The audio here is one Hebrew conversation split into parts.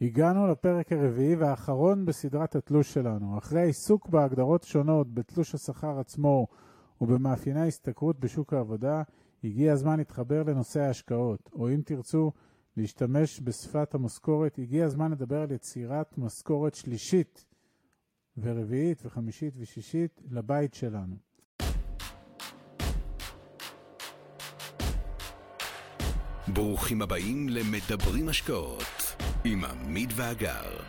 הגענו לפרק הרביעי והאחרון בסדרת התלוש שלנו. אחרי העיסוק בהגדרות שונות בתלוש השכר עצמו ובמאפייני ההשתכרות בשוק העבודה, הגיע הזמן להתחבר לנושא ההשקעות, או אם תרצו להשתמש בשפת המשכורת, הגיע הזמן לדבר על יצירת משכורת שלישית ורביעית וחמישית ושישית לבית שלנו. ברוכים הבאים למדברים השקעות עם עמית ואגר.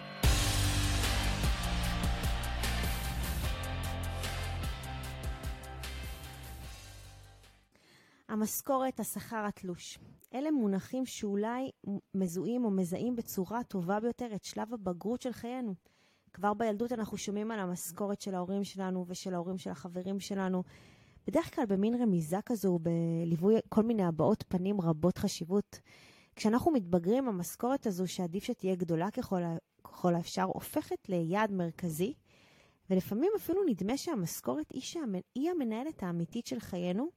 המשכורת, השכר, התלוש. אלה מונחים שאולי מזוהים או מזהים בצורה טובה ביותר את שלב הבגרות של חיינו. כבר בילדות אנחנו שומעים על המשכורת של ההורים שלנו ושל ההורים של החברים שלנו. בדרך כלל במין רמיזה כזו, בליווי כל מיני הבעות פנים רבות חשיבות. כשאנחנו מתבגרים, המשכורת הזו, שעדיף שתהיה גדולה ככל, ככל האפשר, הופכת ליעד מרכזי, ולפעמים אפילו נדמה שהמשכורת היא, שהמנ... היא המנהלת האמיתית של חיינו,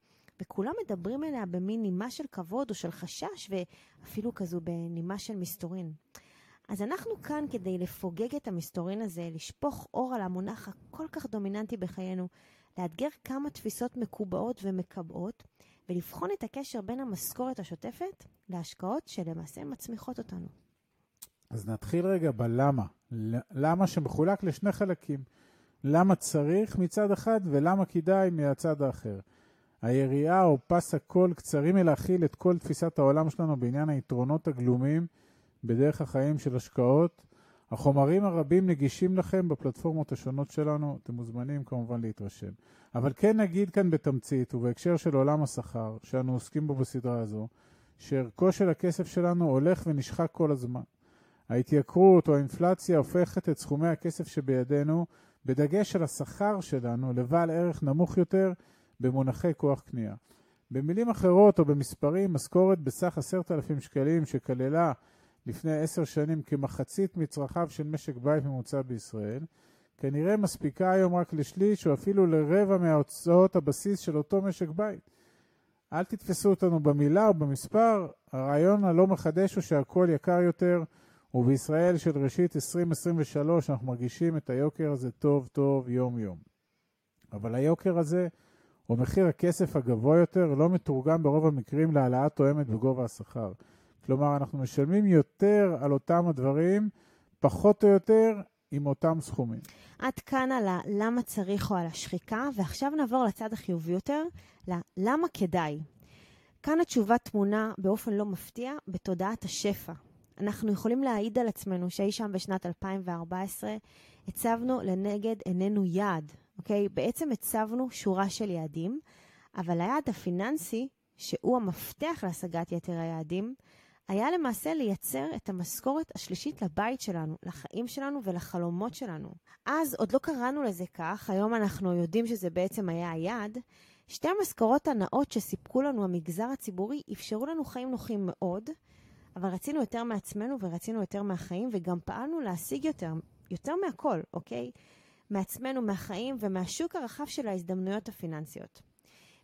וכולם מדברים אליה במין נימה של כבוד או של חשש, ואפילו כזו בנימה של מסתורין. אז אנחנו כאן כדי לפוגג את המסתורין הזה, לשפוך אור על המונח הכל כך דומיננטי בחיינו, לאתגר כמה תפיסות מקובעות ומקבעות, ולבחון את הקשר בין המשכורת השוטפת להשקעות שלמעשה מצמיחות אותנו. אז נתחיל רגע בלמה. למה שמחולק לשני חלקים. למה צריך מצד אחד ולמה כדאי מהצד האחר. היריעה או פס הקול קצרים מלהכיל את כל תפיסת העולם שלנו בעניין היתרונות הגלומים בדרך החיים של השקעות. החומרים הרבים נגישים לכם בפלטפורמות השונות שלנו, אתם מוזמנים כמובן להתרשם. אבל כן נגיד כאן בתמצית, ובהקשר של עולם השכר, שאנו עוסקים בו בסדרה הזו, שערכו של הכסף שלנו הולך ונשחק כל הזמן. ההתייקרות או האינפלציה הופכת את סכומי הכסף שבידינו, בדגש על השכר שלנו, לבעל ערך נמוך יותר במונחי כוח קנייה. במילים אחרות או במספרים, משכורת בסך עשרת אלפים שקלים שכללה לפני עשר שנים כמחצית מצרכיו של משק בית ממוצע בישראל, כנראה מספיקה היום רק לשליש או אפילו לרבע מההוצאות הבסיס של אותו משק בית. אל תתפסו אותנו במילה או במספר, הרעיון הלא מחדש הוא שהכל יקר יותר, ובישראל של ראשית 2023 אנחנו מרגישים את היוקר הזה טוב טוב יום יום. אבל היוקר הזה, או מחיר הכסף הגבוה יותר, לא מתורגם ברוב המקרים להעלאה תואמת בגובה השכר. כלומר, אנחנו משלמים יותר על אותם הדברים, פחות או יותר עם אותם סכומים. עד כאן על הלמה צריך או על השחיקה, ועכשיו נעבור לצד החיובי יותר, ללמה כדאי. כאן התשובה תמונה באופן לא מפתיע בתודעת השפע. אנחנו יכולים להעיד על עצמנו שאי שם בשנת 2014 הצבנו לנגד עינינו יעד, אוקיי? בעצם הצבנו שורה של יעדים, אבל היעד הפיננסי, שהוא המפתח להשגת יתר היעדים, היה למעשה לייצר את המשכורת השלישית לבית שלנו, לחיים שלנו ולחלומות שלנו. אז עוד לא קראנו לזה כך, היום אנחנו יודעים שזה בעצם היה היעד. שתי המשכורות הנאות שסיפקו לנו המגזר הציבורי אפשרו לנו חיים נוחים מאוד, אבל רצינו יותר מעצמנו ורצינו יותר מהחיים וגם פעלנו להשיג יותר, יותר מהכל, אוקיי? מעצמנו, מהחיים ומהשוק הרחב של ההזדמנויות הפיננסיות.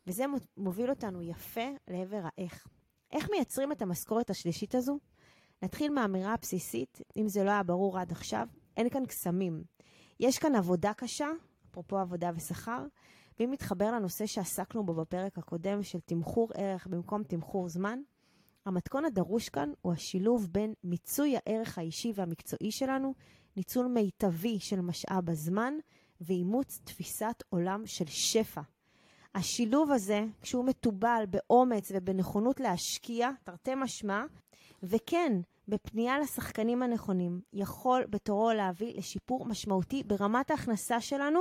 וזה מוביל אותנו יפה לעבר האיך. איך מייצרים את המשכורת השלישית הזו? נתחיל מהאמירה הבסיסית, אם זה לא היה ברור עד עכשיו, אין כאן קסמים. יש כאן עבודה קשה, אפרופו עבודה ושכר, ואם נתחבר לנושא שעסקנו בו בפרק הקודם של תמחור ערך במקום תמחור זמן, המתכון הדרוש כאן הוא השילוב בין מיצוי הערך האישי והמקצועי שלנו, ניצול מיטבי של משאב הזמן ואימוץ תפיסת עולם של שפע. השילוב הזה, כשהוא מתובל באומץ ובנכונות להשקיע, תרתי משמע, וכן, בפנייה לשחקנים הנכונים, יכול בתורו להביא לשיפור משמעותי ברמת ההכנסה שלנו,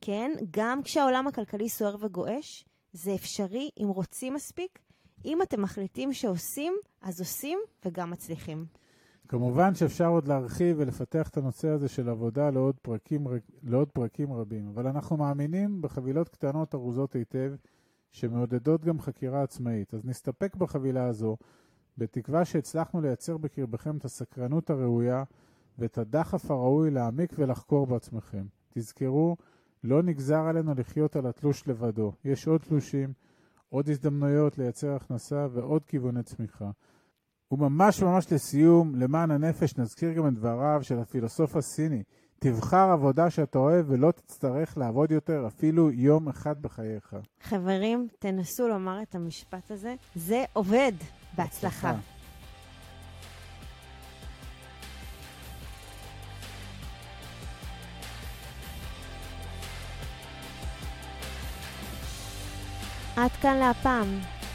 כן, גם כשהעולם הכלכלי סוער וגועש, זה אפשרי אם רוצים מספיק. אם אתם מחליטים שעושים, אז עושים וגם מצליחים. כמובן שאפשר עוד להרחיב ולפתח את הנושא הזה של עבודה לעוד פרקים, לעוד פרקים רבים, אבל אנחנו מאמינים בחבילות קטנות ארוזות היטב, שמעודדות גם חקירה עצמאית. אז נסתפק בחבילה הזו, בתקווה שהצלחנו לייצר בקרבכם את הסקרנות הראויה ואת הדחף הראוי להעמיק ולחקור בעצמכם. תזכרו, לא נגזר עלינו לחיות על התלוש לבדו. יש עוד תלושים, עוד הזדמנויות לייצר הכנסה ועוד כיווני צמיחה. וממש ממש לסיום, למען הנפש נזכיר גם את דבריו של הפילוסוף הסיני. תבחר עבודה שאתה אוהב ולא תצטרך לעבוד יותר אפילו יום אחד בחייך. חברים, תנסו לומר את המשפט הזה. זה עובד. בהצלחה. עד כאן להפעם.